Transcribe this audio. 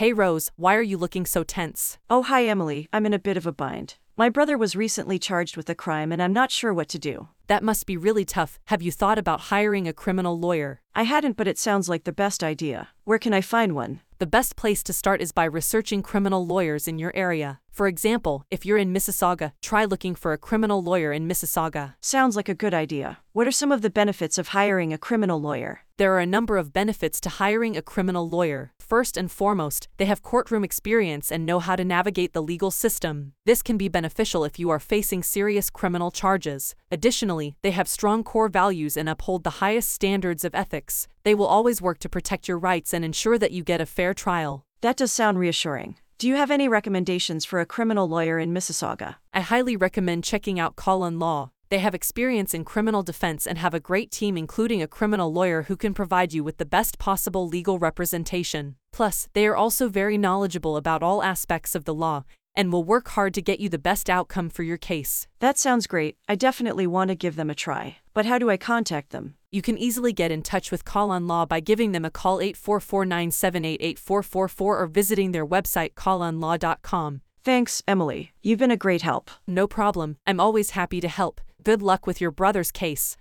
Hey Rose, why are you looking so tense? Oh, hi, Emily. I'm in a bit of a bind. My brother was recently charged with a crime and I'm not sure what to do. That must be really tough. Have you thought about hiring a criminal lawyer? I hadn't, but it sounds like the best idea. Where can I find one? The best place to start is by researching criminal lawyers in your area. For example, if you're in Mississauga, try looking for a criminal lawyer in Mississauga. Sounds like a good idea. What are some of the benefits of hiring a criminal lawyer? There are a number of benefits to hiring a criminal lawyer. First and foremost, they have courtroom experience and know how to navigate the legal system. This can be beneficial if you are facing serious criminal charges. Additionally, they have strong core values and uphold the highest standards of ethics. They will always work to protect your rights and ensure that you get a fair trial. That does sound reassuring. Do you have any recommendations for a criminal lawyer in Mississauga? I highly recommend checking out Colin Law. They have experience in criminal defense and have a great team, including a criminal lawyer who can provide you with the best possible legal representation. Plus, they are also very knowledgeable about all aspects of the law and will work hard to get you the best outcome for your case. That sounds great. I definitely want to give them a try. But how do I contact them? You can easily get in touch with Colin Law by giving them a call 844 978 8444 or visiting their website colinlaw.com. Thanks, Emily. You've been a great help. No problem, I'm always happy to help. Good luck with your brother's case.